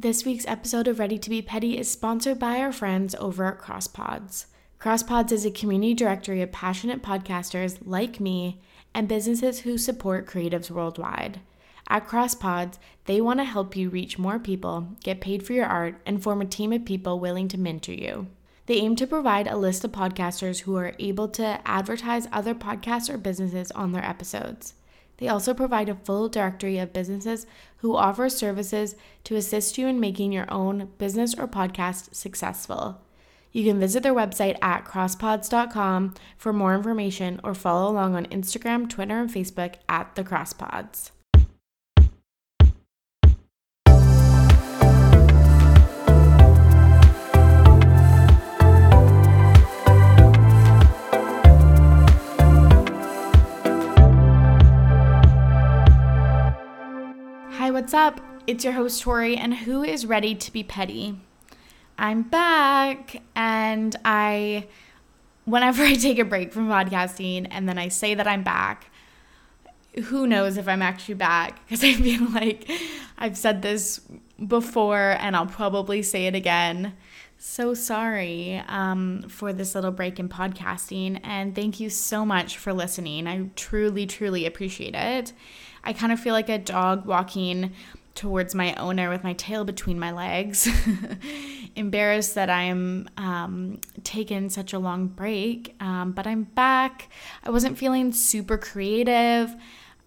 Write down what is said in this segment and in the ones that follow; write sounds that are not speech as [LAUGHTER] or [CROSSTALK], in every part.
This week's episode of Ready to Be Petty is sponsored by our friends over at CrossPods. CrossPods is a community directory of passionate podcasters like me and businesses who support creatives worldwide. At CrossPods, they want to help you reach more people, get paid for your art, and form a team of people willing to mentor you. They aim to provide a list of podcasters who are able to advertise other podcasts or businesses on their episodes. They also provide a full directory of businesses who offer services to assist you in making your own business or podcast successful. You can visit their website at crosspods.com for more information or follow along on Instagram, Twitter, and Facebook at the Crosspods. What's up? It's your host, Tori, and who is ready to be petty? I'm back, and I, whenever [LAUGHS] I take a break from podcasting and then I say that I'm back, who knows if I'm actually back? Because [LAUGHS] I feel like I've said this before and I'll probably say it again. So sorry um, for this little break in podcasting, and thank you so much for listening. I truly, truly appreciate it. I kind of feel like a dog walking towards my owner with my tail between my legs. [LAUGHS] Embarrassed that I'm um, taking such a long break, um, but I'm back. I wasn't feeling super creative.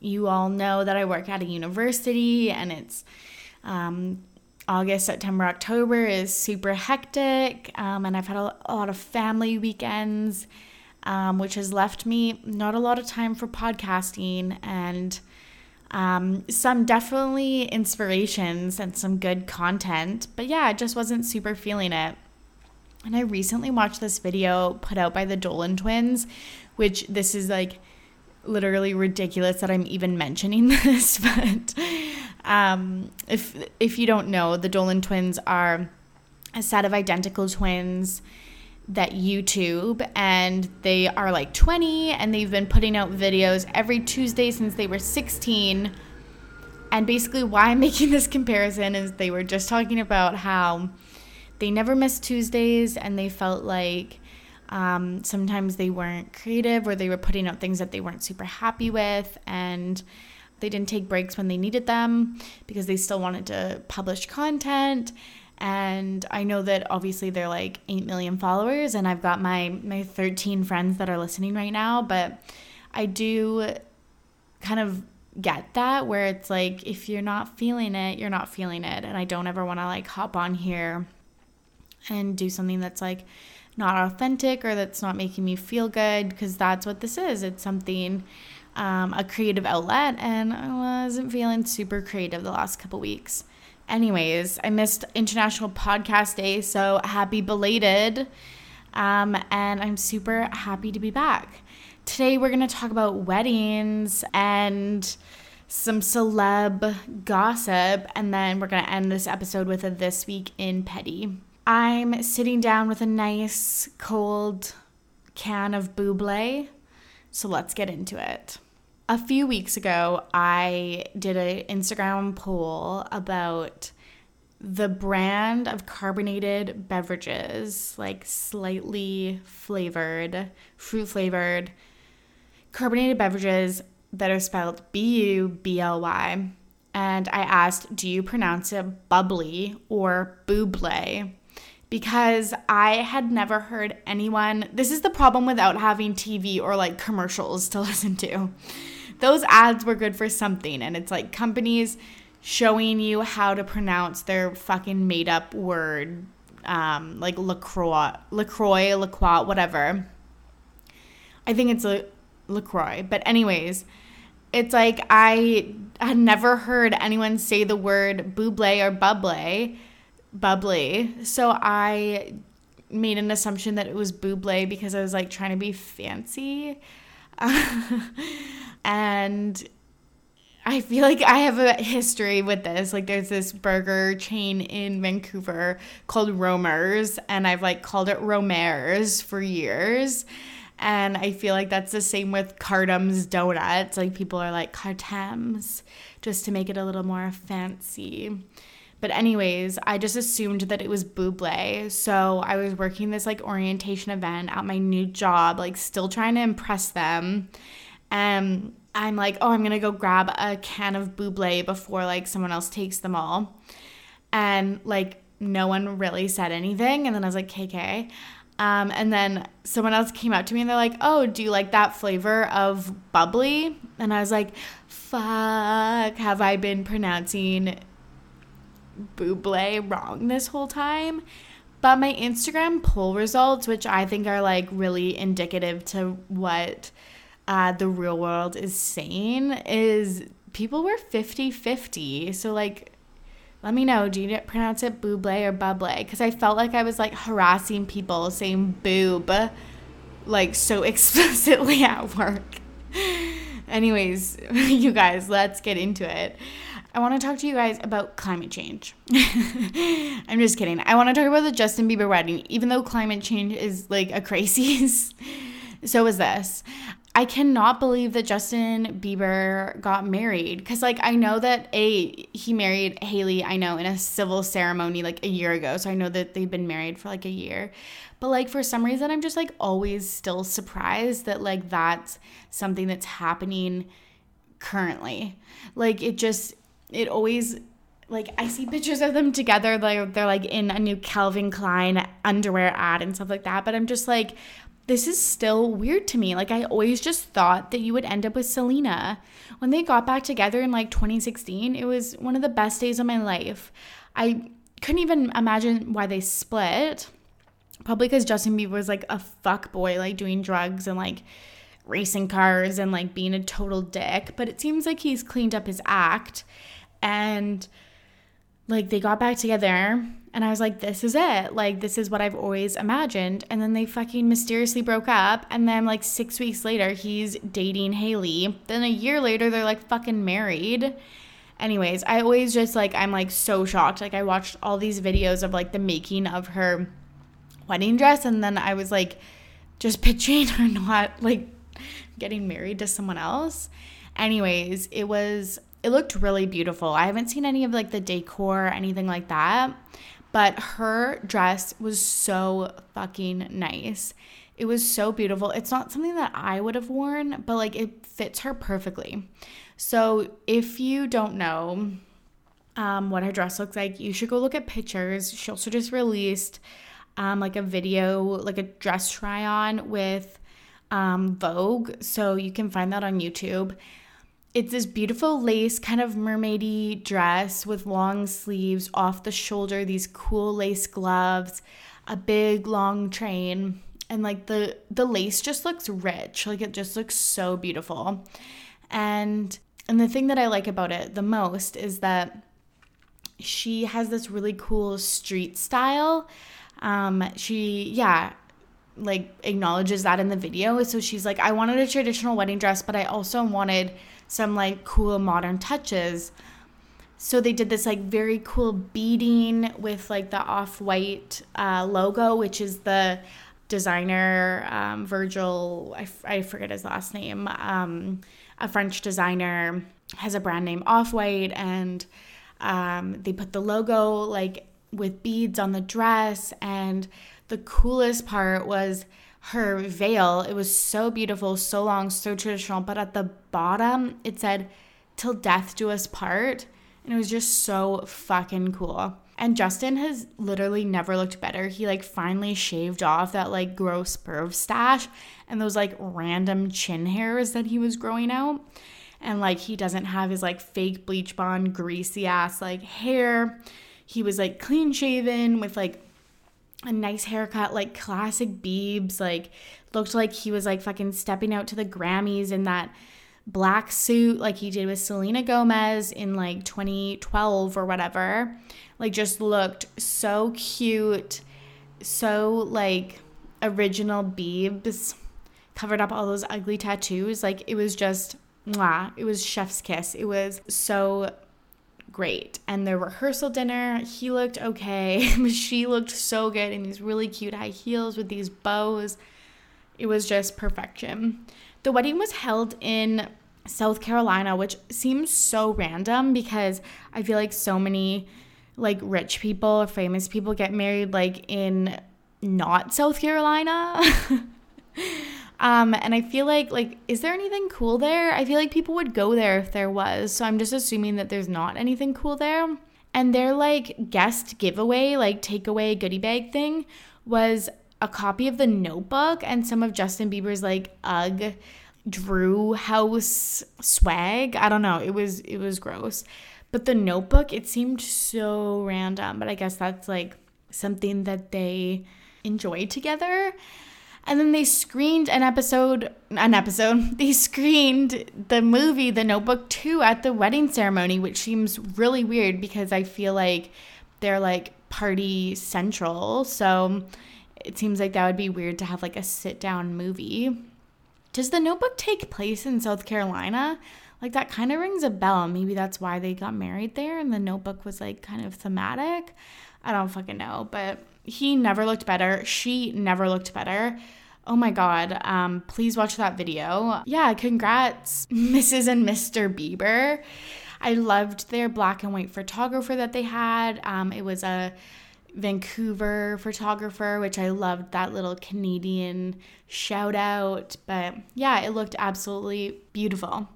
You all know that I work at a university and it's um, August, September, October is super hectic, um, and I've had a, a, lot of family weekends, um, which has left me not a lot of time for podcasting and um, some definitely inspirations and some good content. But yeah, I just wasn't super feeling it. And I recently watched this video put out by the Dolan twins, which this is like literally ridiculous that I'm even mentioning [LAUGHS] this, but um, if if you don't know, the Dolan twins are a set of identical twins that YouTube and they are like 20 and they've been putting out videos every Tuesday since they were 16. And basically, why I'm [LAUGHS] making this comparison is they were just talking about how they never missed Tuesdays and they felt like um, sometimes they weren't creative or they were putting out things that they weren't super happy with. And they didn't take breaks when they needed them because they still wanted to publish content and I know that obviously they're like 8 million followers and I've got my my 13 friends that are listening right now, but I do kind of get that where it's like if you're not feeling it, you're not feeling it and I don't ever want to like hop on here and do something that's like not authentic or that's not making me feel good because that's what this is. It's something um, a creative outlet and I wasn't feeling super creative the last couple weeks. Anyways, I missed International Podcast Day, so happy belated. Um, and I'm super happy to be back. Today, we're going to talk about weddings and some celeb gossip, and then we're going to end this episode with a This Week in Petty. I'm sitting down with a nice cold can of Buble, so let's get into it a few weeks ago, I did an Instagram poll about the brand of carbonated beverages, like slightly flavored, fruit flavored, carbonated beverages that are spelled B U B L Y. And I asked, do you pronounce it bubbly or buble? Because I had never heard anyone, this is the problem without having TV or like commercials to [LAUGHS] listen to those ads were good for something. And it's like companies showing you how to pronounce their fucking made up word, um, like LaCroix, LaCroix, LaCroix, whatever. I think it's a LaCroix. But, anyways, it's like I had never heard anyone say the word buble or bubbly, bubbly. So I made an assumption that it was buble because I was like trying to be fancy. [LAUGHS] and I feel like I have a history with this. Like there's this burger chain in Vancouver called Romer's and I've like called it Romer's for years. And I feel like that's the same with Cardam's donuts. Like people are like Cartams just to make it a little more fancy. But anyways, I just assumed that it was Buble. So I was working this like orientation event at my new job, like still trying to impress them. And I'm like, oh, I'm gonna go grab a can of Buble before like someone else takes them all. And like no one really said anything. And then I was like, KK. Um, and then someone else came up to me and they're like, oh, do you like that flavor of bubbly? And I was like, fuck, have I been pronouncing Buble wrong this whole time. But my Instagram poll results, which I think are like really indicative to what uh, the real world is saying, is people were 50 50. So, like, let me know. Do you pronounce it buble or buble? Because I felt like I was like harassing people saying boob like so [LAUGHS] explicitly at work. Anyways, [LAUGHS] you guys, let's get into it. I want to talk to you guys about climate change. [LAUGHS] I'm just kidding. I want to talk about the Justin Bieber wedding, even though climate change is like a crisis. [LAUGHS] so is this. I cannot believe that Justin Bieber got married because, like, I know that a he married Hailey. I know in a civil ceremony like a year ago, so I know that they've been married for like a year. But like for some reason, I'm just like always still surprised that like that's something that's happening currently. Like it just it always like I see pictures of them together. Like they're like in a new Calvin Klein underwear ad and stuff like that. But I'm just like, this is still weird to me. Like I always just thought that you would end up with Selena. When they got back together in like 2016, it was one of the best days of my life. I couldn't even imagine why they split. Probably because Justin Bieber was like a fuck boy, like doing drugs and like racing cars and like being a total dick. But it seems like he's cleaned up his act and like they got back together and I was like, this is it. Like, this is what I've always imagined. And then they fucking mysteriously broke up. And then, like, six weeks later, he's dating Hailey. Then a year later, they're like fucking married. Anyways, I always just like, I'm like so shocked. Like, I watched all these videos of like the making of her wedding dress. And then I was like, just [LAUGHS] picturing her not like getting married to someone else. Anyways, it was it looked really beautiful. I haven't seen any of like the decor or anything like that, but her dress was so fucking nice. It was so beautiful. It's not something that I would have worn, but like it fits her perfectly. So if you don't know um, what her dress looks like, you should go look at pictures. She also just released um, like a video, like a dress try on with um, Vogue. So you can find that on YouTube it's this beautiful lace kind of mermaidy dress with long sleeves off the shoulder these cool lace gloves a big long train and like the the lace just looks rich. Like it just looks so beautiful. And and the thing that i like about it the most is that she has this really cool street style. Um she yeah like acknowledges that in the video so she's like i wanted a traditional wedding dress but i also wanted some like cool modern touches. So they did this like very cool beading with like the off white uh, logo, which is the designer um, Virgil, I, f- I forget his last name, um, a French designer, has a brand name Off White, and um, they put the logo like with beads on the dress. And the coolest part was her veil. It was so beautiful, so long, so traditional. But at the bottom, it said, Till death do us part. And it was just so fucking cool. And Justin has literally never looked better. He like finally shaved off that like gross perv stash and those like random chin hairs that he was growing out. And like he doesn't have his like fake bleach blonde, greasy ass like hair. He was like clean shaven with like a nice haircut, like classic Biebs, like looked like he was like fucking stepping out to the Grammys in that black suit like he did with Selena Gomez in like 2012 or whatever. Like just looked so cute, so like original Biebs, covered up all those ugly tattoos. Like it was just mwah, it was chef's kiss. It was so great. And the rehearsal dinner, he looked okay, [LAUGHS] but she looked so good in these really cute high heels with these bows. It was just perfection. The wedding was held in South Carolina, which seems so random because I feel like so many like rich people or famous people get married like in not South Carolina. [LAUGHS] um, and I feel like like is there anything cool there? I feel like people would go there if there was. So I'm just assuming that there's not anything cool there. And their like guest giveaway, like takeaway goodie bag thing was a copy of the notebook and some of Justin Bieber's like UGG Drew House swag. I don't know. It was it was gross. But the notebook, it seemed so random, but I guess that's like something that they enjoy together. And then they screened an episode, an episode, [LAUGHS] they screened the movie The Notebook 2 at the wedding ceremony, which seems really weird because I feel like they're like party central. So it seems like that would be weird to have like a sit down movie. Does The Notebook take place in South Carolina? Like that kind of rings a bell. Maybe that's why they got married there and the notebook was like kind of thematic. I don't fucking know, but he never looked better. She never looked better. Oh my god. Um please watch that video. Yeah, congrats [LAUGHS] Mrs. and Mr. Bieber. I loved their black and white photographer that they had. Um it was a Vancouver photographer, which I loved that little Canadian shout out. But yeah, it looked absolutely beautiful.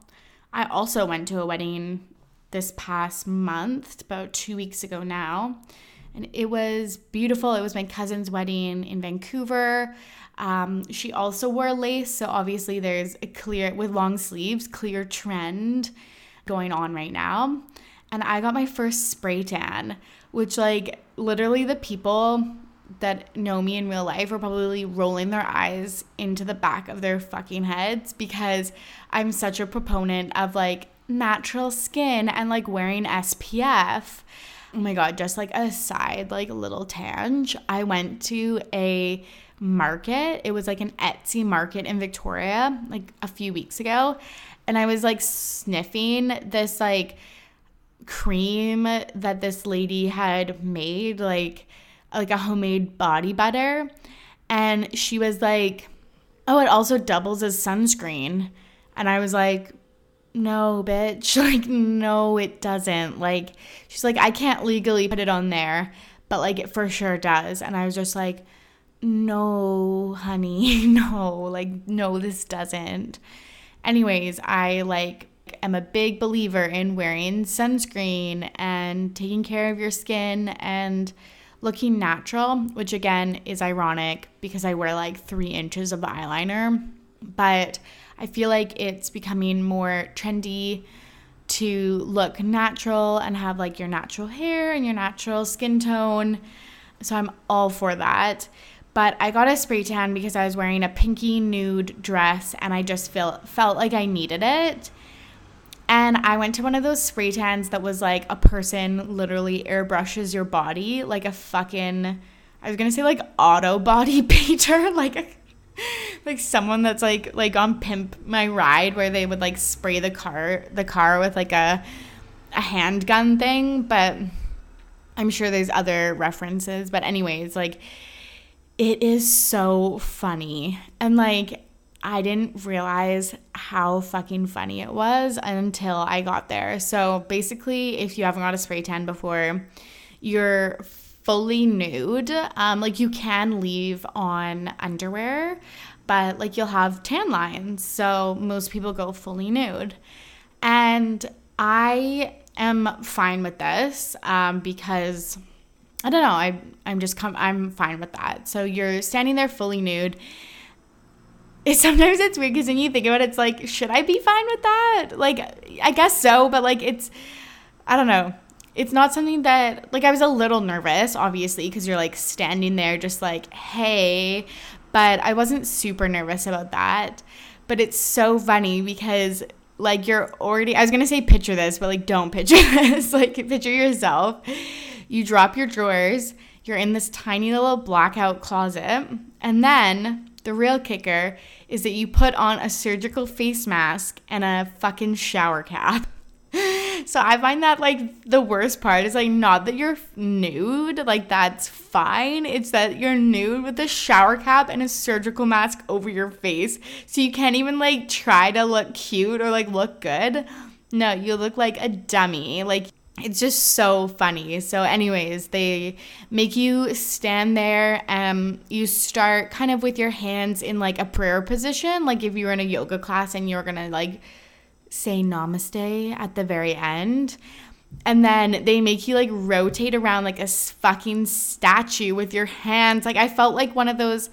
I also went to a wedding this past month, about two weeks ago now, and it was beautiful. It was my cousin's wedding in Vancouver. Um, she also wore lace, so obviously there's a clear, with long sleeves, clear trend going on right now. And I got my first spray tan, which, like, literally the people that know me in real life are probably rolling their eyes into the back of their fucking heads because I'm such a proponent of like natural skin and like wearing SPF. Oh my god, just like a side like a little tang. I went to a market. It was like an Etsy market in Victoria like a few weeks ago and I was like sniffing this like cream that this lady had made like like a homemade body butter. And she was like, Oh, it also doubles as sunscreen. And I was like, No, bitch. [LAUGHS] Like, no, it doesn't. Like, she's like, I can't legally put it on there, but like, it for sure does. And I was just like, No, honey, [LAUGHS] no. Like, no, this doesn't. Anyways, I like am a big believer in wearing sunscreen and taking care of your skin and looking natural, which again is ironic because I wear like three inches of eyeliner. But I feel like it's becoming more trendy to look natural and have like your natural hair and your natural skin tone. So I'm all for that. But I got a spray tan because I was wearing a pinky nude dress and I just feel, felt like I needed it. And I went to one of those spray tans that was like a person literally airbrushes your body like a fucking I was gonna say like auto body [LAUGHS] painter, like a, [LAUGHS] like someone that's like like on Pimp My Ride where they would like spray the car the car with like a a handgun thing, but I'm sure there's other references. But anyways, like it is so funny. And like I didn't realize how fucking funny it was until I got there. So basically, if you haven't got a spray tan before, you're fully nude. Um, like you can leave on underwear, but like you'll have tan lines. So most people go fully nude. And I am fine with this um, because I don't know. I I'm just come. I'm fine with that. So you're standing there fully nude it, [LAUGHS] sometimes it's weird because when you think about it, it's like, should I be fine with that? Like, I guess so, but like, it's, I don't know. It's not something that, like, I was a little nervous, obviously, because you're like standing there just like, hey, but I wasn't super nervous about that. But it's so funny because, like, you're already, I was gonna say picture this, but like, don't picture [LAUGHS] this. like, picture yourself. You drop your drawers, you're in this tiny little blackout closet, and then the real kicker is that you put on a surgical face mask and a fucking shower cap. [LAUGHS] so I find that like the worst part is like not that you're nude, like that's fine. It's that you're nude with a shower cap and a surgical mask over your face. So you can't even like try to look cute or like look good. No, you look like a dummy. Like it's just so funny. So, anyways, they make you stand there. Um, you start kind of with your hands in like a prayer position, like if you were in a yoga class and you're gonna like say namaste at the very end. And then they make you like rotate around like a fucking statue with your hands. Like, I felt like one of those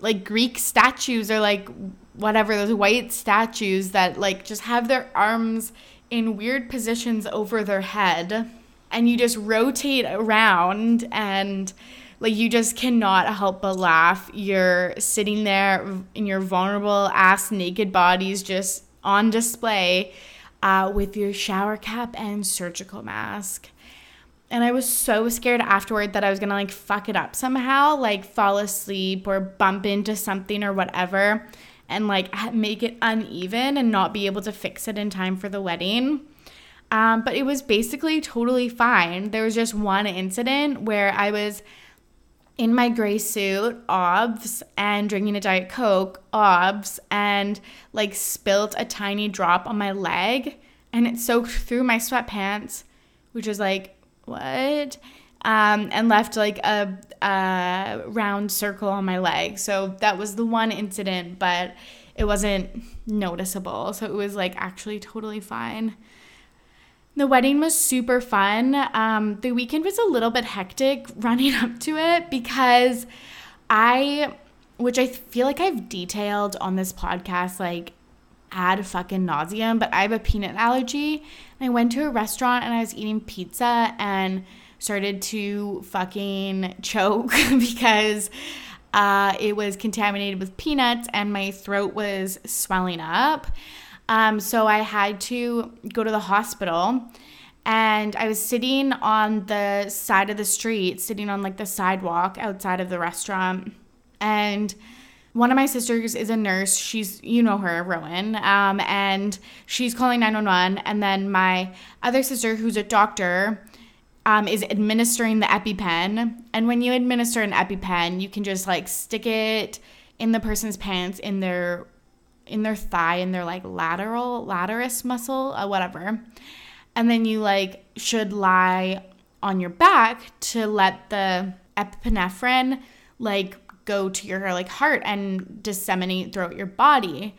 like Greek statues or like whatever, those white statues that like just have their arms in weird positions over their head and you just rotate around and like you just cannot help but laugh. You're sitting there in your vulnerable ass naked bodies just on display uh, with your shower cap and surgical mask. And I was so scared afterward that I was gonna like fuck it up somehow, like fall asleep or bump into something or whatever and like make it uneven and not be able to fix it in time for the wedding. Um, but it was basically totally fine. There was just one incident where I was in my gray suit, obs, and drinking a Diet Coke, obs, and like spilt a tiny drop on my leg and it soaked through my sweatpants, which was like, what? um, and left like a, a round circle on my leg. So that was the one incident, but it wasn't noticeable. So it was like actually totally fine. The wedding was super fun. Um, the weekend was a little bit hectic [LAUGHS] running up to it because I, which I feel like I've detailed on this podcast, like ad fucking nauseum, but I have a peanut allergy. And I went to a restaurant and I was eating pizza and started to fucking [LAUGHS] choke [LAUGHS] because uh, it was contaminated with peanuts and my throat was swelling up. Um, so I had to go to the hospital and I was sitting on the side of the street, sitting on like the sidewalk outside of the restaurant. And one of my sisters is a nurse. She's, you know her, Rowan, um, and she's calling 911. And then my other sister, who's a doctor, um, is administering the EpiPen. And when you administer an EpiPen, you can just like stick it in the person's pants in their in their thigh in their like lateral lataris muscle, uh, whatever. And then you like should lie on your back to let the epinephrine like go to your like heart and disseminate throughout your body.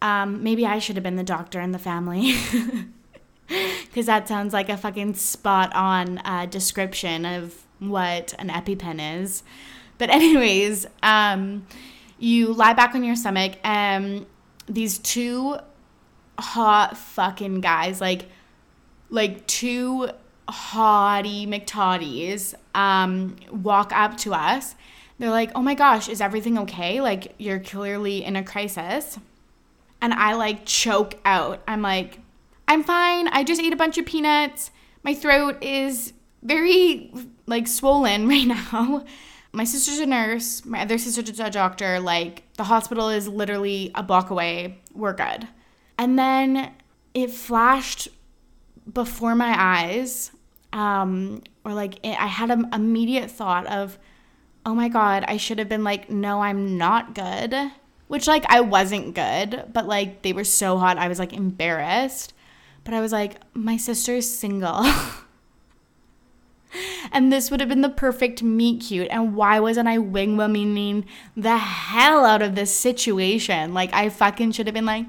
Um, maybe I should have been the doctor in the family. [LAUGHS] because that sounds like a fucking spot on uh, description of what an EpiPen is. But anyways, um, you lie back on your stomach, and these two hot fucking guys, like like two haughty McToddies, um, walk up to us. They're like, "Oh my gosh, is everything okay? Like you're clearly in a crisis." And I like choke out. I'm like, I'm fine. I just ate a bunch of peanuts. My throat is very like swollen [LAUGHS] right now. My sister's a nurse. My other sister's a doctor. Like the hospital is literally a block away. We're good. And then it flashed before my eyes, um, or like it, I had an immediate thought of, oh my god, I should have been like, no, I'm not good. Which like I wasn't good, but like they were so hot, I was like embarrassed. But I was like, my sister's single. [LAUGHS] and this would have been the perfect meet cute. And why wasn't I wing womaning the hell out of this situation? Like, I fucking should have been like,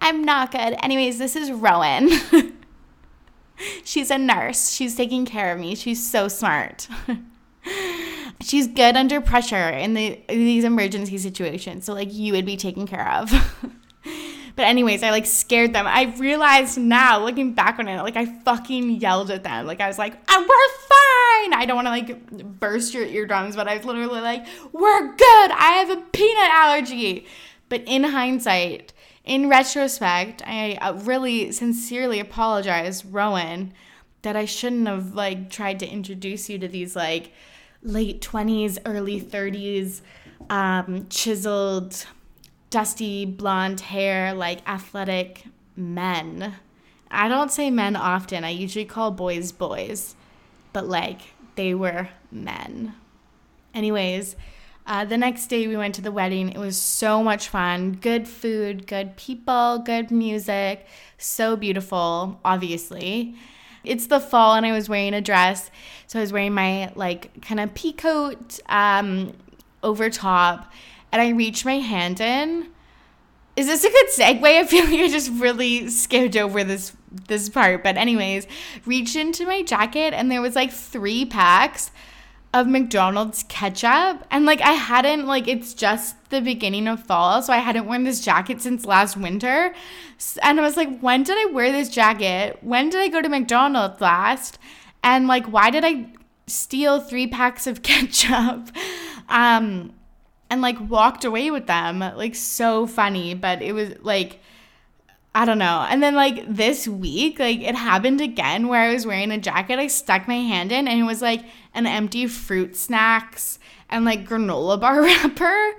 I'm not good. Anyways, this is Rowan. [LAUGHS] She's a nurse. She's taking care of me. She's so smart. [LAUGHS] She's good under pressure in the in these emergency situations. So like you would be taken care of. [LAUGHS] But anyways, I like scared them. I realized now, looking back on it, like I fucking yelled at them. Like I was like, oh, "We're fine." I don't want to like burst your eardrums, but I was literally like, "We're good. I have a peanut allergy." But in hindsight, in retrospect, I uh, really sincerely apologize, Rowan, that I shouldn't have like tried to introduce you to these like late 20s, early 30s um, chiseled dusty blonde hair, like athletic men. I don't say men often. I usually call boys boys, but like they were men. Anyways, uh, the next day we went to the wedding. It was so much fun. Good food, good people, good music. So beautiful, obviously. It's the fall and I was wearing a dress. So I was wearing my like kind of pea coat um, over top and I reached my hand in. Is this a good segue? I feel like I just really skipped over this this part. But anyways, reached into my jacket and there was like three packs of McDonald's ketchup. And like I hadn't like it's just the beginning of fall, so I hadn't worn this jacket since last winter. And I was like, when did I wear this jacket? When did I go to McDonald's last? And like why did I steal three packs of [LAUGHS] ketchup? Um and like walked away with them. Like so funny, but it was like I don't know. And then like this week, like it happened again where I was wearing a jacket. I stuck my hand in and it was like an empty fruit snacks and like granola bar [LAUGHS] wrapper.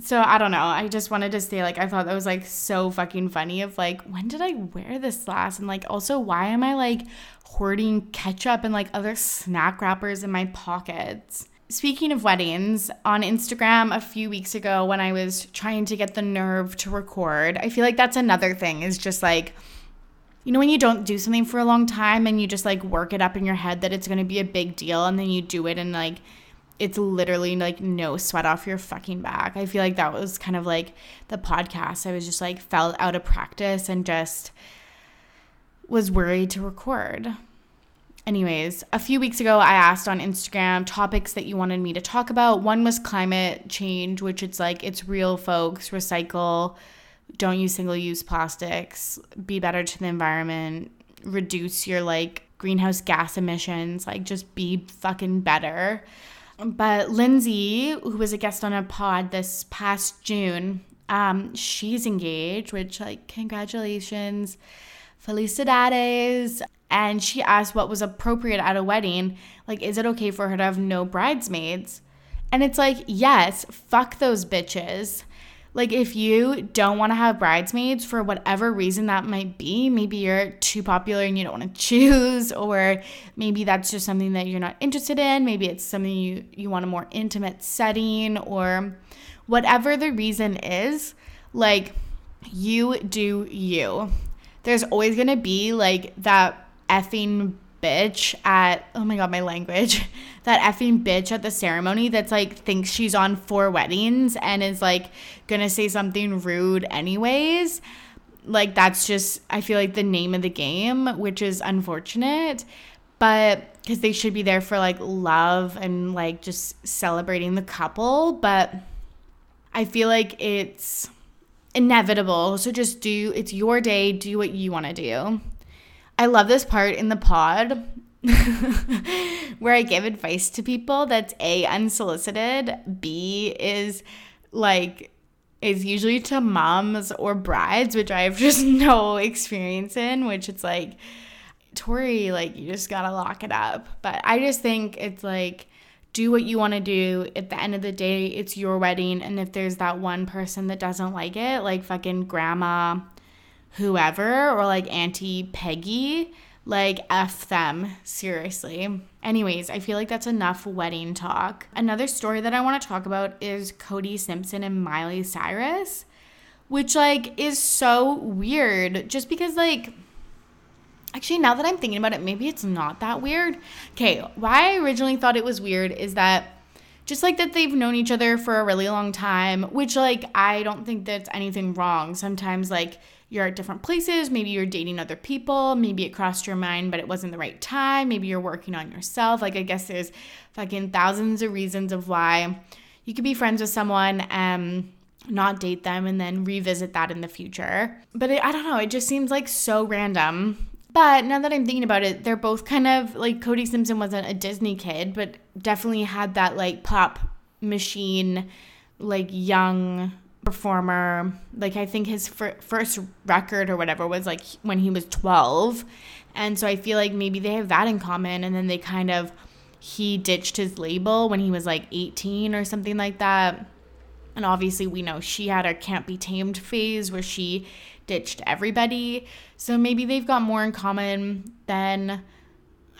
So I don't know. I just wanted to say like I thought that was like so fucking funny of like when did I wear this last? And like also why am I like hoarding ketchup and like other snack wrappers in my pockets? Speaking of weddings, on Instagram a few weeks ago when I was trying to get the nerve to record, I feel like that's another thing is just like, you know, when you don't do something for a long time and you just like work it up in your head that it's gonna be a big deal and then you do it and like it's literally like no sweat off your fucking back. I feel like that was kind of like the podcast. I was just like felt out of practice and just was worried to record. Anyways, a few weeks ago, I asked on Instagram topics that you wanted me to talk about. One was climate change, which it's like, it's real, folks. Recycle, don't use single use plastics, be better to the environment, reduce your like greenhouse gas emissions, like, just be fucking better. But Lindsay, who was a guest on a pod this past June, um, she's engaged, which, like, congratulations. Felicidades and she asked what was appropriate at a wedding. Like, is it okay for her to have no bridesmaids? And it's like, yes, fuck those bitches. Like, if you don't want to have bridesmaids for whatever reason that might be, maybe you're too popular and you don't want to [LAUGHS] choose, or maybe that's just something that you're not interested in. Maybe it's something you, you want a more intimate setting, or whatever the reason is, like, you do you. There's always going to be like that effing bitch at oh my god my language. [LAUGHS] That effing bitch at the ceremony that's like thinks she's on four weddings and is like gonna say something rude anyways. Like that's just i feel like the name of the game which is unfortunate. But because they should be there for like love and like just celebrating the couple. But i feel like it's inevitable so just do it's your day do what you want to do I love this part in the pod [LAUGHS] where I give advice to people that's A, unsolicited, B, is like, is usually to moms or brides, which I have just [LAUGHS] no experience in, which it's like, Tori, like, you just gotta lock it up. But I just think it's like, do what you want to do. At the end of the day, it's your wedding. And if there's that one person that doesn't like it, like fucking grandma whoever or like Auntie Peggy, like F them, seriously. Anyways, I feel like that's enough wedding talk. Another story that I want to talk about is Cody Simpson and Miley Cyrus, which like is so weird just because like Actually, now that I'm thinking about it, maybe it's not that weird. Okay, why I originally thought it was weird is that just like that they've known each other for a really long time, which like I don't think that's anything wrong. Sometimes like you're at different places. Maybe you're dating other people. Maybe it crossed your mind, but it wasn't the right time. Maybe you're working on yourself. Like, I guess there's fucking thousands of reasons of why you could be friends with someone and not date them and then revisit that in the future. But it, I don't know. It just seems like so random. But now that I'm thinking about it, they're both kind of like Cody Simpson wasn't a Disney kid, but definitely had that like pop machine, like young performer. Like I think his fir- first record or whatever was like when he was 12. And so I feel like maybe they have that in common and then they kind of he ditched his label when he was like 18 or something like that. And obviously we know she had a can't be tamed phase where she ditched everybody. So maybe they've got more in common than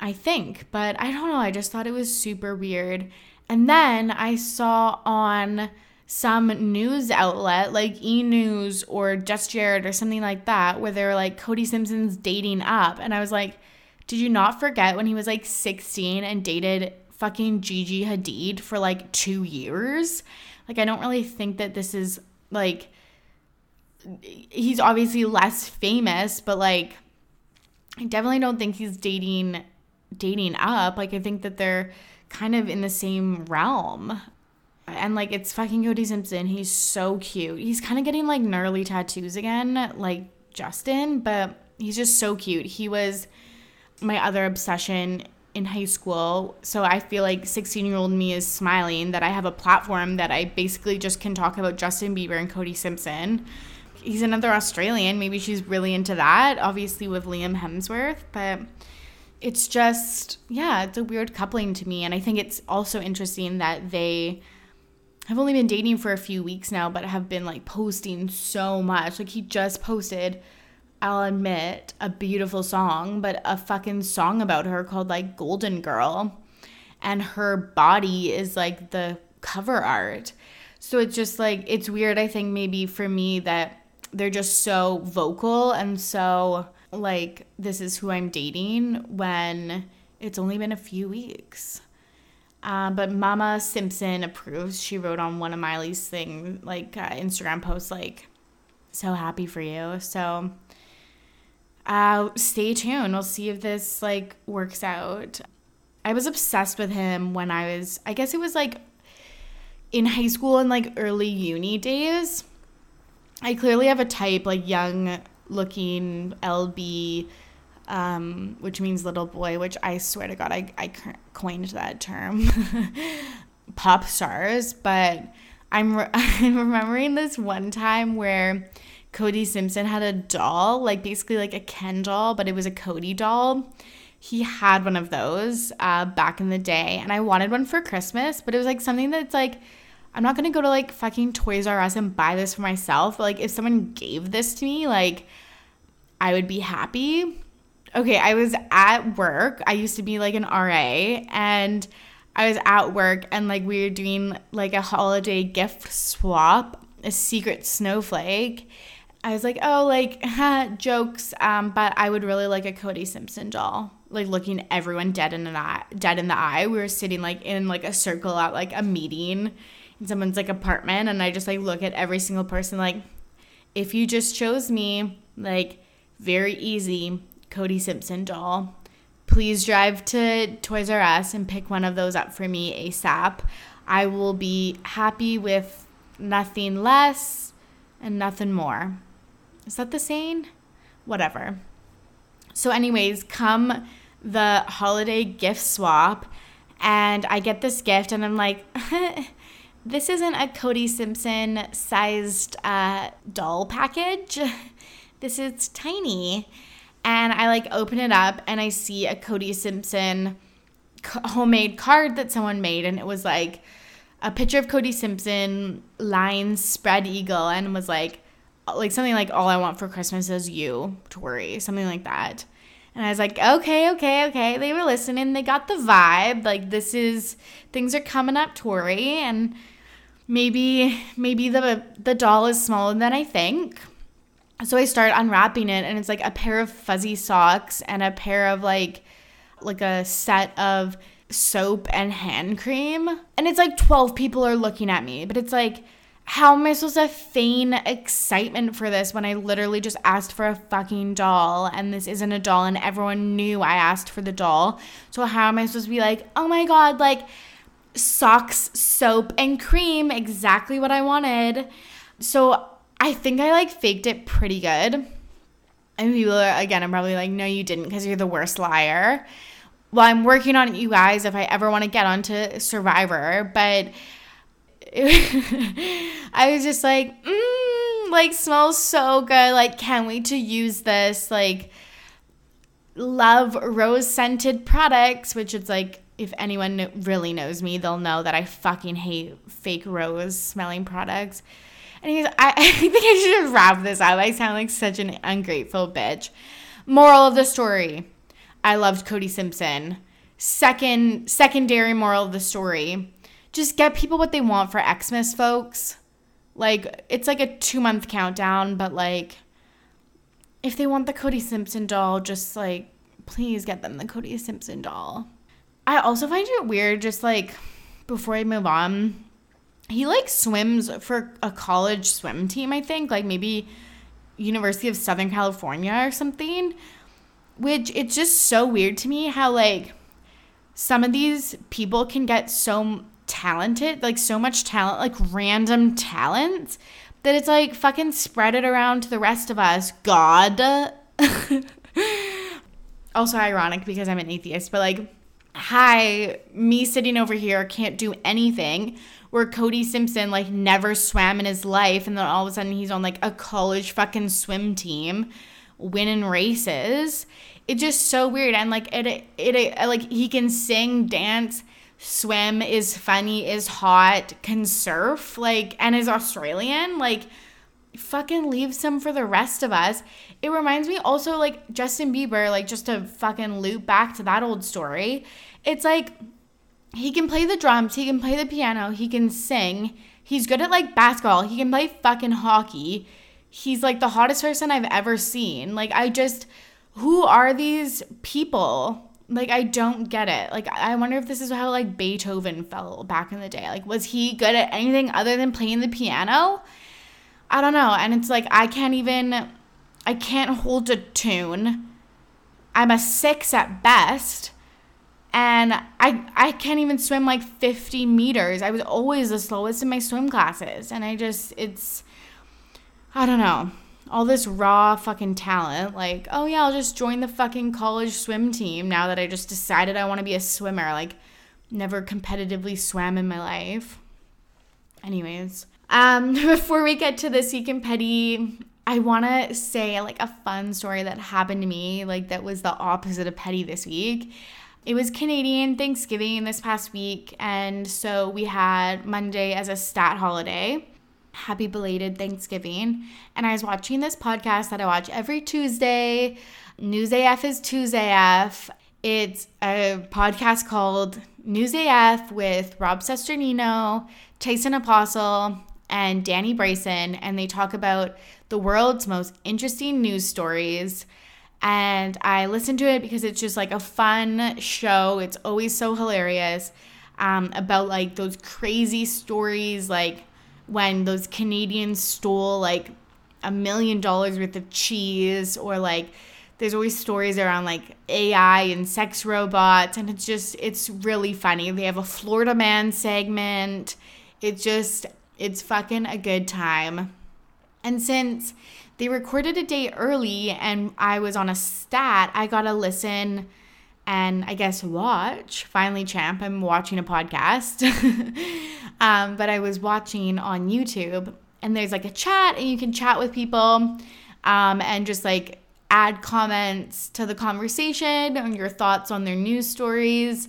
I think, but I don't know. I just thought it was super weird. And then I saw on some news outlet like E News or Just Jared or something like that, where they're like Cody Simpson's dating up. And I was like, Did you not forget when he was like 16 and dated fucking Gigi Hadid for like two years? Like, I don't really think that this is like, he's obviously less famous, but like, I definitely don't think he's dating dating up. Like I think that they're kind of in the same realm. And like it's fucking Cody Simpson. He's so cute. He's kind of getting like gnarly tattoos again, like Justin, but he's just so cute. He was my other obsession in high school. So I feel like 16 year old me is smiling that I have a platform that I basically just can talk about Justin Bieber and Cody Simpson. He's another Australian. Maybe she's really into that, obviously, with Liam Hemsworth. But it's just, yeah, it's a weird coupling to me. And I think it's also interesting that they have only been dating for a few weeks now, but have been like posting so much. Like he just posted, I'll admit, a beautiful song, but a fucking song about her called like Golden Girl. And her body is like the cover art. So it's just like, it's weird, I think, maybe for me that they're just so vocal and so like this is who I'm dating when it's only been a few weeks. Uh, but Mama Simpson approves. She wrote on one of Miley's thing, like uh, Instagram posts, like "so happy for you." So uh, stay tuned. We'll see if this like works out. I was obsessed with him when I was, I guess it was like in high school and like early uni days. I clearly have a type, like young looking LB, um, which means little boy, which I swear to God, I, I coined that term, [LAUGHS] pop stars. But I'm, re- [LAUGHS] I'm remembering this one time where Cody Simpson had a doll, like basically like a Ken doll, but it was a Cody doll. He had one of those uh, back in the day, and I wanted one for Christmas, but it was like something that's like, I'm not gonna go to like fucking Toys R Us and buy this for myself. But like if someone gave this to me, like I would be happy. Okay, I was at work. I used to be like an RA and I was at work and like we were doing like a holiday gift swap, a secret snowflake. I was like, oh, like [LAUGHS] jokes, um, but I would really like a Cody Simpson doll. Like looking everyone dead in the eye, dead in the eye. We were sitting like in like a circle at like a meeting in someone's like apartment and I just like look at every single person like if you just chose me, like very easy Cody Simpson doll. Please drive to Toys R Us and pick one of those up for me ASAP. I will be happy with nothing less and nothing more. Is that the saying? Whatever. So, anyways, come the holiday gift swap, and I get this gift, and I'm like, [LAUGHS] this isn't a Cody Simpson sized uh, doll package. [LAUGHS] This is tiny. And I like open it up and I see a Cody Simpson homemade card that someone made, and it was like a picture of Cody Simpson, lines spread eagle, and was like, like something like all I want for Christmas is you, Tori, something like that. And I was like, okay, okay, okay. They were listening. They got the vibe. Like this is things are coming up, Tori, and maybe maybe the the doll is smaller than I think. So I start unwrapping it, and it's like a pair of fuzzy socks and a pair of like like a set of soap and hand cream. And it's like 12 people are looking at me, but it's like how am I supposed to feign excitement for this when I literally just asked for a fucking doll and this isn't a doll and everyone knew I asked for the doll? So, how am I supposed to be like, oh my god, like socks, soap, and cream, exactly what I wanted? So, I think I like faked it pretty good. And people are, again, I'm probably like, no, you didn't because you're the worst liar. Well, I'm working on it, you guys, if I ever want to get onto Survivor. But [LAUGHS] I was just like, mm, like smells so good. Like, can't wait to use this. Like, love rose scented products, which is like, if anyone really knows me, they'll know that I fucking hate fake rose smelling products. Anyways, I, [LAUGHS] I think I should wrap this up. I sound like such an ungrateful bitch. Moral of the story I loved Cody Simpson. Second, secondary moral of the story just get people what they want for Xmas, folks. Like, it's like a two month countdown, but like, if they want the Cody Simpson doll, just like please get them the Cody Simpson doll. I also find it weird, just like before I move on, he like swims for a college swim team, I think, like maybe University of Southern California or something. Which it's just so weird to me how like some of these people can get so talented, like so much talent, like random talent, that it's like fucking spread it around to the rest of us. God. [LAUGHS] also ironic because I'm an atheist, but like, hi, me sitting over here can't do anything. Where Cody Simpson like never swam in his life, and then all of a sudden he's on like a college fucking swim team, winning races. It's just so weird, and like it, it, it like he can sing, dance, swim, is funny, is hot, can surf, like, and is Australian, like fucking leave some for the rest of us. It reminds me also like Justin Bieber, like just to fucking loop back to that old story. It's like he can play the drums, he can play the piano, he can sing. He's good at like basketball, he can play fucking hockey. He's like the hottest person I've ever seen. Like I just who are these people? Like I don't get it. Like I wonder if this is how like Beethoven felt back in the day. Like was he good at anything other than playing the piano? I don't know. And it's like I can't even I can't hold a tune. I'm a 6 at best. And I I can't even swim like 50 meters. I was always the slowest in my swim classes and I just it's I don't know. All this raw fucking talent like, "Oh yeah, I'll just join the fucking college swim team now that I just decided I want to be a swimmer." Like never competitively swam in my life. Anyways, um, [LAUGHS] before we get to the Seek and Petty, I want to say like a fun story that happened to me, like that was the opposite of petty this week. It was Canadian Thanksgiving this past week, and so we had Monday as a stat holiday. Happy belated Thanksgiving. And I was watching this podcast that I watch every Tuesday. News AF is Tuesday AF. It's a podcast called News AF with Rob Cesternino, Tyson Apostol, and Danny Bryson, and they talk about the world's most interesting news stories. And I listen to it because it's just like a fun show. It's always so hilarious um, about like those crazy stories, like when those Canadians stole like a million dollars worth of cheese, or like there's always stories around like AI and sex robots, and it's just, it's really funny. They have a Florida Man segment. It just, it's fucking a good time. And since they recorded a day early and I was on a stat, I got to listen and I guess watch. Finally, champ, I'm watching a podcast. [LAUGHS] um, but I was watching on YouTube and there's like a chat and you can chat with people um, and just like add comments to the conversation on your thoughts on their news stories.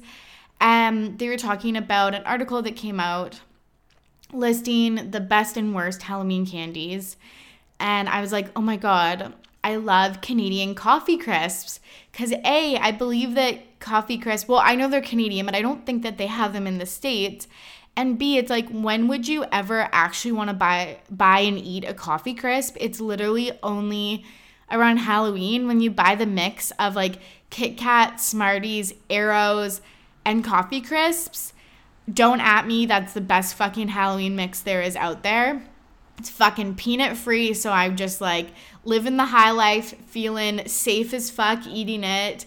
And um, they were talking about an article that came out listing the best and worst Halloween candies. And I was like, oh my God, I love Canadian coffee crisps. Because A, I believe that coffee crisps, well, I know they're Canadian, but I don't think that they have them in the States. And B, it's like when would you ever actually want to buy buy and eat a coffee crisp? It's literally only around Halloween when you buy the mix of like Kit Kat, Smarties, Aeros, and coffee crisps don't at me. That's the best fucking Halloween mix there is out there. It's fucking peanut free, so I'm just like living the high life, feeling safe as fuck eating it.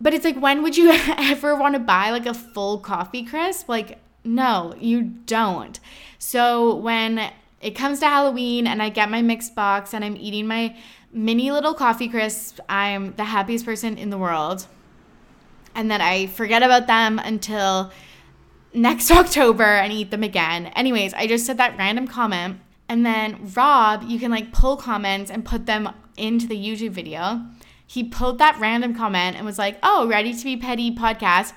But it's like, when would you [LAUGHS] ever want to buy like a full coffee crisp? Like, no, you don't. So when it comes to Halloween and I get my mixed box and I'm eating my mini little coffee crisps, I'm the happiest person in the world. And then I forget about them until next [LAUGHS] October and eat them again. Anyways, I just said that random comment. And then Rob, you can like pull comments and put them into the YouTube video. He pulled that random comment and was like, Oh, Ready to Be Petty podcast.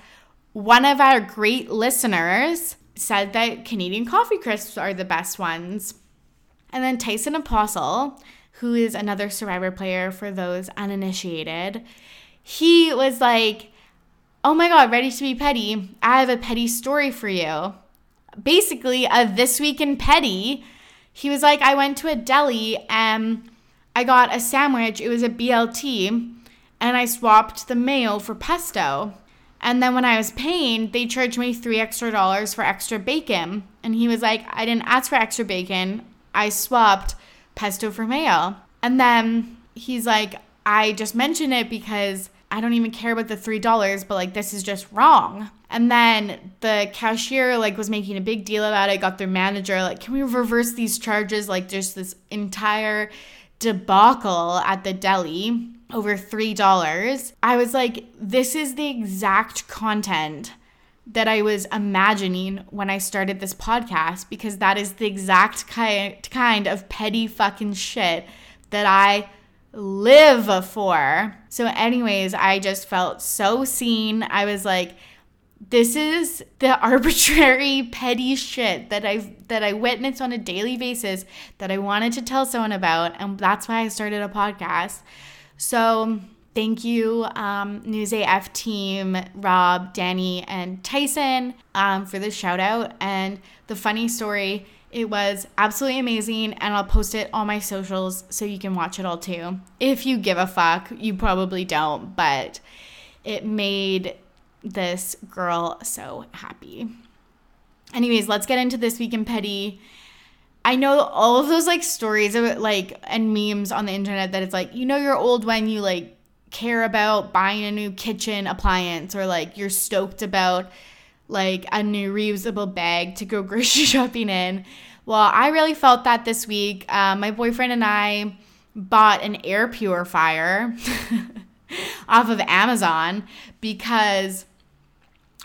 One of our great listeners said that Canadian coffee crisps are the best ones. And then Tyson Apostol, who is another survivor player for those uninitiated, he was like, oh my God, ready to be petty. I have a petty story for you. Basically, a This Week in Petty. He was like, I went to a deli and I got a sandwich. It was a BLT. and I swapped the mayo for pesto. And then when I was paying, they charged me three extra dollars for extra bacon. And he was like, I didn't ask for extra bacon. I swapped pesto for mayo. And then he's like, I just mentioned it because I don't even care about the three dollars, but like this is just wrong. And then the cashier like was making a big deal about it, got their manager, like, can we reverse these charges? Like just this entire debacle at the deli over three dollars. I was like, this is the exact content that I was imagining when I started this podcast because that is the exact ki- kind of petty fucking shit that I live for. So, anyways, I just felt so seen. I was like, this is the [LAUGHS] arbitrary petty shit that I that I witness on a daily basis that I wanted to tell someone about and that's why I started a podcast. So, thank you um, News AF team, Rob, Danny and Tyson um, for the shout out and the funny story it was absolutely amazing, and I'll post it on my socials so you can watch it all too. If you give a fuck, you probably don't, but it made this girl so happy. Anyways, let's get into this week in petty. I know all of those like stories of like and memes on the internet that it's like, you know, you're old when you like care about buying a new kitchen appliance or like you're stoked about like a new reusable bag to go [LAUGHS] grocery shopping in. Well, I really felt that this week. Uh, my boyfriend and I bought an air purifier [LAUGHS] off of Amazon because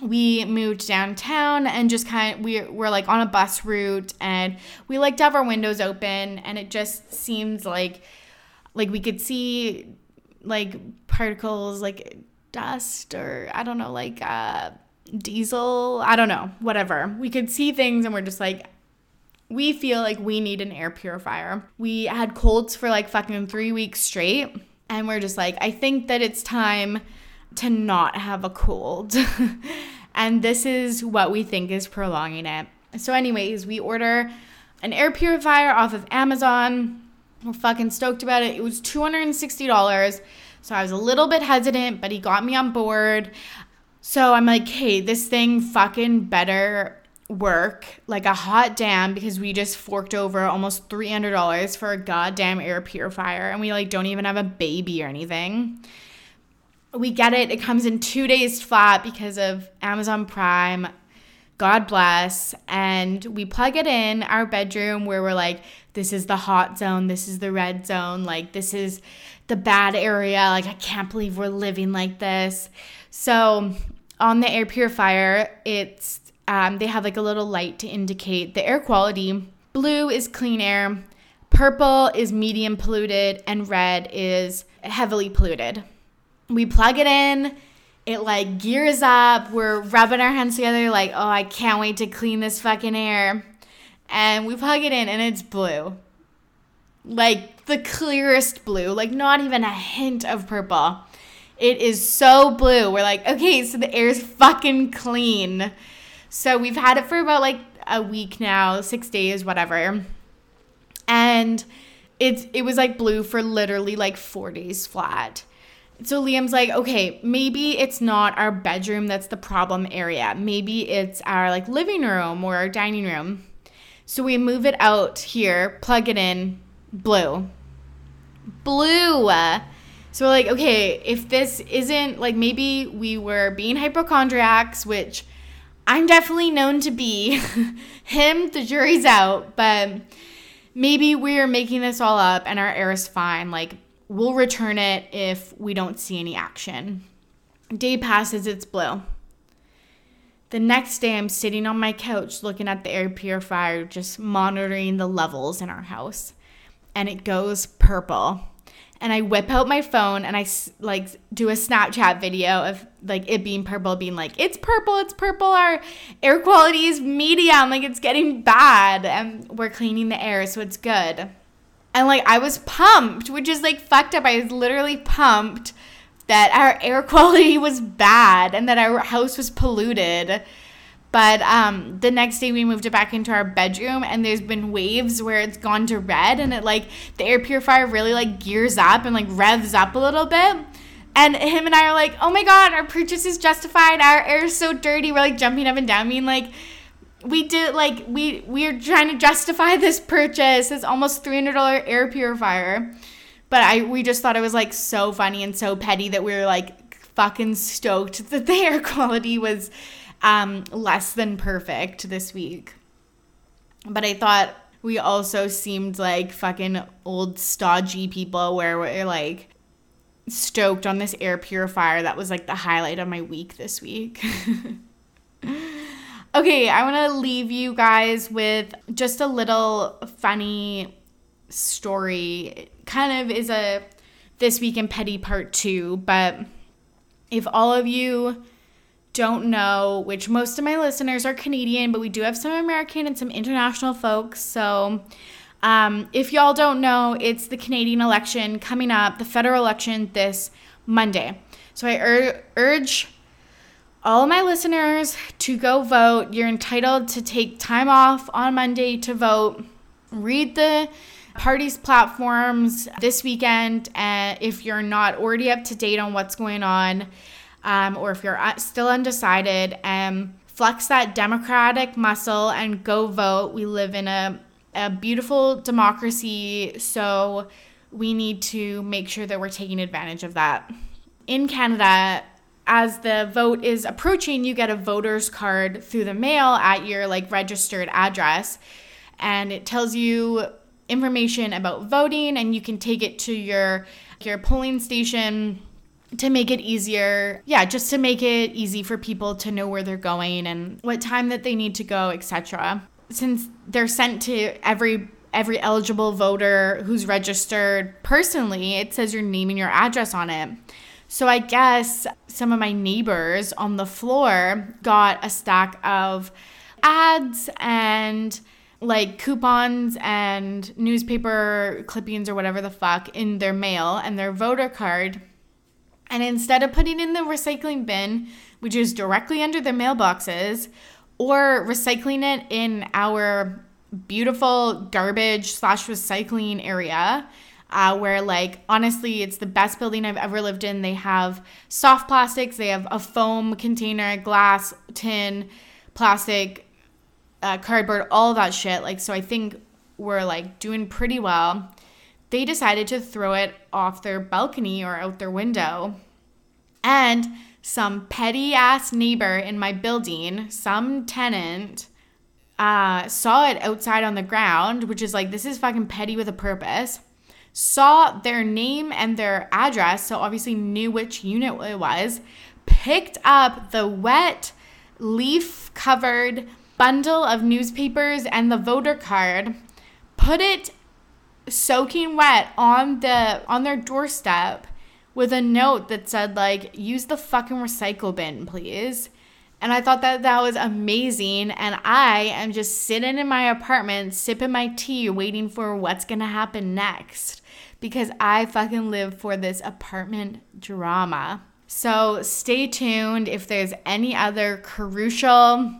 we moved downtown and just kind of we were like on a bus route and we like to have our windows open and it just seems like like we could see like particles like dust or I don't know like uh diesel, I don't know, whatever. We could see things and we're just like, we feel like we need an air purifier. We had colds for like fucking three weeks straight. And we're just like, I think that it's time to not have a cold. [LAUGHS] and this is what we think is prolonging it. So, anyways, we order an air purifier off of Amazon. We're fucking stoked about it. It was $260. So I was a little bit hesitant, but he got me on board. So I'm like, hey, this thing fucking better work like a hot damn because we just forked over almost $300 for a goddamn air purifier and we like don't even have a baby or anything. We get it. It comes in 2 days flat because of Amazon Prime. God bless. And we plug it in our bedroom where we're like, this is the hot zone, this is the red zone, like this is the bad area. Like I can't believe we're living like this. So on the air purifier, it's um, they have like a little light to indicate the air quality. Blue is clean air, purple is medium polluted, and red is heavily polluted. We plug it in, it like gears up. We're rubbing our hands together, like, oh, I can't wait to clean this fucking air. And we plug it in, and it's blue. Like the clearest blue, like not even a hint of purple. It is so blue. We're like, okay, so the air is fucking clean. So we've had it for about like a week now, six days, whatever. And it's it was like blue for literally like four days flat. So Liam's like, okay, maybe it's not our bedroom that's the problem area. Maybe it's our like living room or our dining room. So we move it out here, plug it in, blue. Blue. So we're like, okay, if this isn't like maybe we were being hypochondriacs, which I'm definitely known to be. [LAUGHS] Him, the jury's out, but maybe we're making this all up and our air is fine. Like, we'll return it if we don't see any action. Day passes, it's blue. The next day, I'm sitting on my couch looking at the air purifier, just monitoring the levels in our house, and it goes purple and I whip out my phone and I like do a Snapchat video of like it being purple, being like, it's purple, it's purple. Our air quality is medium, like it's getting bad, and we're cleaning the air, so it's good. And like I was pumped, which is like fucked up. I was literally pumped that our [LAUGHS] air quality was bad and that our house was polluted but um, the next day we moved it back into our bedroom, and there's been waves where it's gone to red, and it like the air purifier really like gears up and like revs up a little bit. And him and I are like, oh my God, our purchase is justified. Our air is so dirty. We're like jumping up and down, being like, we did like we we're trying to justify this purchase. This almost three hundred dollar air purifier. But I we just thought it was like so funny and so petty that we were like fucking stoked [LAUGHS] that the air quality was um, less than perfect this week. But I thought we also seemed like fucking old stodgy people where we're like stoked on this air purifier. That was like the highlight of my week this week. [LAUGHS] okay, I want to leave you guys with just a little funny story. Kind of is a this week in petty part 2, but if all of you don't know, which most of my listeners are Canadian, but we do have some American and some international folks. So, um, if y'all don't know, it's the Canadian election coming up, the federal election this Monday. So, I ur- urge all my listeners to go vote. You're entitled to take time off on Monday to vote. Read the party's platforms this weekend. And if you're not already up to date on what's going on, um, or if you're still undecided, um, flex that democratic muscle and go vote. We live in a, a beautiful democracy, so we need to make sure that we're taking advantage of that. In Canada, as the vote is approaching, you get a voter's card through the mail at your like registered address, and it tells you information about voting, and you can take it to your your polling station to make it easier. Yeah, just to make it easy for people to know where they're going and what time that they need to go, etc. Since they're sent to every every eligible voter who's registered personally, it says your name and your address on it. So I guess some of my neighbors on the floor got a stack of ads and like coupons and newspaper clippings or whatever the fuck in their mail and their voter card. And instead of putting in the recycling bin, which is directly under the mailboxes, or recycling it in our beautiful garbage slash recycling area, uh, where like honestly it's the best building i've ever lived in. They have soft plastics they have a foam container glass tin plastic uh, cardboard all that shit like so i think we're like doing pretty well they decided to throw it off their balcony or out their window. And some petty ass neighbor in my building, some tenant, uh, saw it outside on the ground, which is like, this is fucking petty with a purpose. Saw their name and their address, so obviously knew which unit it was. Picked up the wet, leaf covered bundle of newspapers and the voter card, put it soaking wet on the on their doorstep with a note that said like use the fucking recycle bin please. And i thought that that was amazing. And i am just sitting in my apartment sipping my tea waiting for what's gonna happen next because i fucking live for this apartment drama. So stay tuned if there's any other crucial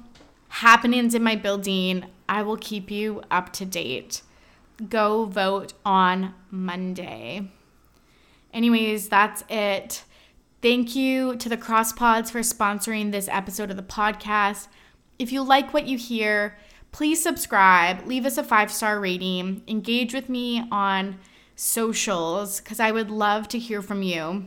happenings in my building i will keep you up to date go vote on Monday. Anyways, that's it. Thank you to the CrossPods for sponsoring this episode of the podcast. If you like what you hear, please subscribe, leave us a five star rating, engage with me on socials because I would love to hear from you.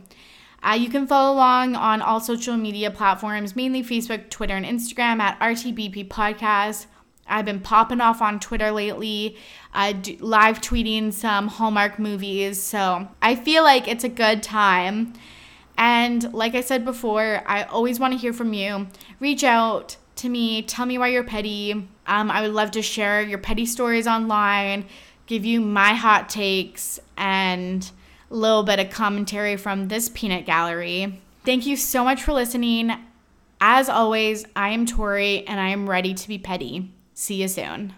Uh, you can follow along on all social media platforms, mainly Facebook, Twitter, and Instagram at RTBP Podcast. I've been popping off on Twitter lately, uh, live tweeting some Hallmark movies. So I feel like it's a good time. And like I said before, I always want to hear from you. Reach out to me, tell me why you're petty. Um, I would love to share your petty stories online, give you my hot takes, and little bit of commentary from this peanut gallery. Thank you so much for listening. As always, I am Tori and I am ready to be petty. See you soon.